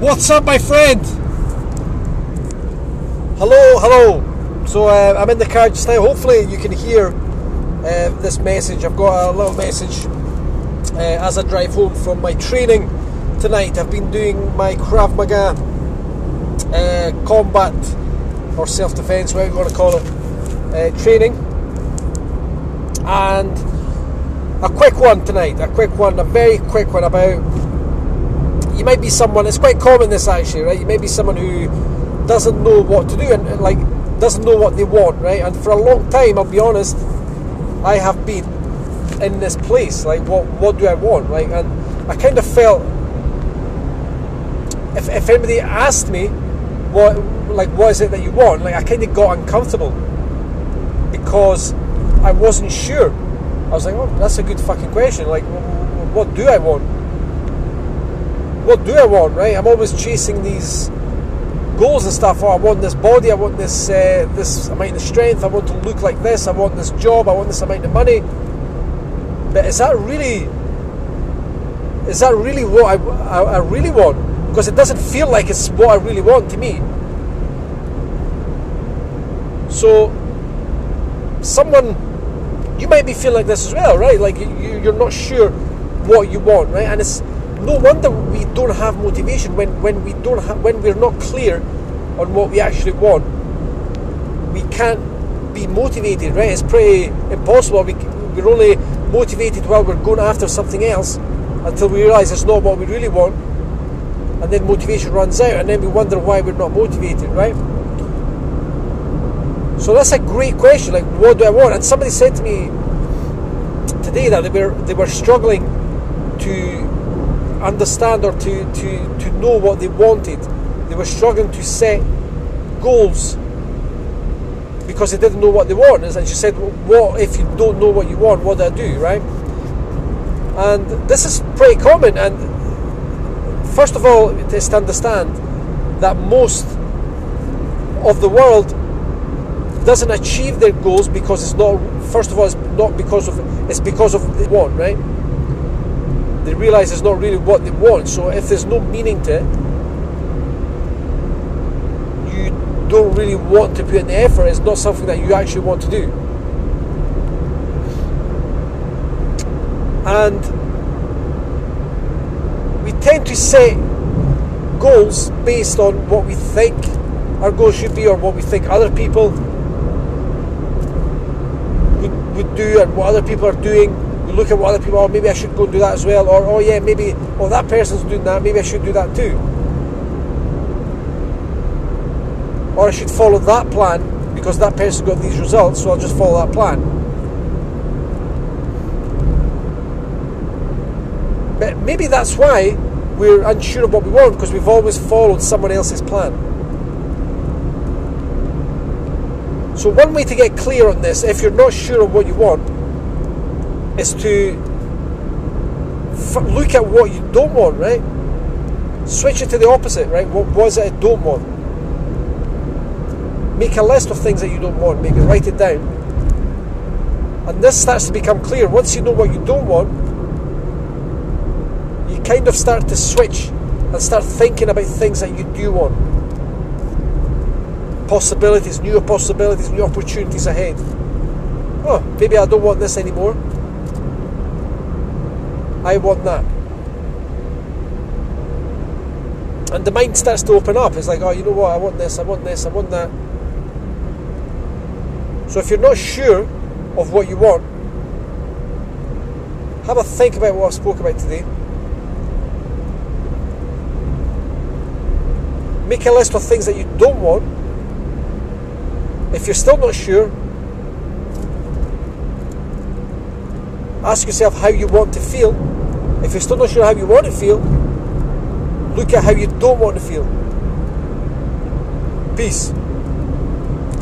What's up, my friend? Hello, hello. So uh, I'm in the car just now. Hopefully, you can hear uh, this message. I've got a little message uh, as I drive home from my training tonight. I've been doing my Krav Maga uh, combat or self defense, whatever you want to call it, uh, training. And a quick one tonight, a quick one, a very quick one about. You might be someone, it's quite common this actually, right? You may be someone who doesn't know what to do and, and like doesn't know what they want, right? And for a long time, I'll be honest, I have been in this place. Like, what what do I want? Like, and I kind of felt if, if anybody asked me what like what is it that you want, like I kind of got uncomfortable because I wasn't sure. I was like, oh, that's a good fucking question. Like, what do I want? What do I want? Right? I'm always chasing these goals and stuff. Oh, I want this body. I want this uh, this amount of strength. I want to look like this. I want this job. I want this amount of money. But is that really? Is that really what I, I, I really want? Because it doesn't feel like it's what I really want to me. So, someone you might be feeling like this as well, right? Like you, you're not sure what you want, right? And it's no wonder we don't have motivation when, when we don't have when we're not clear on what we actually want. We can't be motivated, right? It's pretty impossible. We, we're only motivated while we're going after something else until we realise it's not what we really want, and then motivation runs out, and then we wonder why we're not motivated, right? So that's a great question. Like, what do I want? And somebody said to me today that they were they were struggling to understand or to to to know what they wanted. They were struggling to set goals because they didn't know what they want. And she said, well, "What if you don't know what you want? What do I do?" Right? And this is pretty common. And first of all, is to understand that most of the world doesn't achieve their goals because it's not first of all it's not because of it's because of want right they realize it's not really what they want. So if there's no meaning to it you don't really want to put in the effort. It's not something that you actually want to do. And we tend to set goals based on what we think our goals should be or what we think other people would, would do and what other people are doing. We look at what other people are, oh, maybe I should go and do that as well, or oh yeah, maybe oh that person's doing that, maybe I should do that too. Or I should follow that plan because that person got these results, so I'll just follow that plan. But maybe that's why we're unsure of what we want because we've always followed someone else's plan. So, one way to get clear on this, if you're not sure of what you want, is to f- look at what you don't want, right? Switch it to the opposite, right? What was it I don't want? Make a list of things that you don't want, maybe write it down. And this starts to become clear. Once you know what you don't want, you kind of start to switch and start thinking about things that you do want possibilities, new possibilities, new opportunities ahead. Oh, maybe I don't want this anymore. I want that. And the mind starts to open up. It's like, oh, you know what? I want this, I want this, I want that. So if you're not sure of what you want, have a think about what I spoke about today. Make a list of things that you don't want if you're still not sure, ask yourself how you want to feel. If you're still not sure how you want to feel, look at how you don't want to feel. Peace.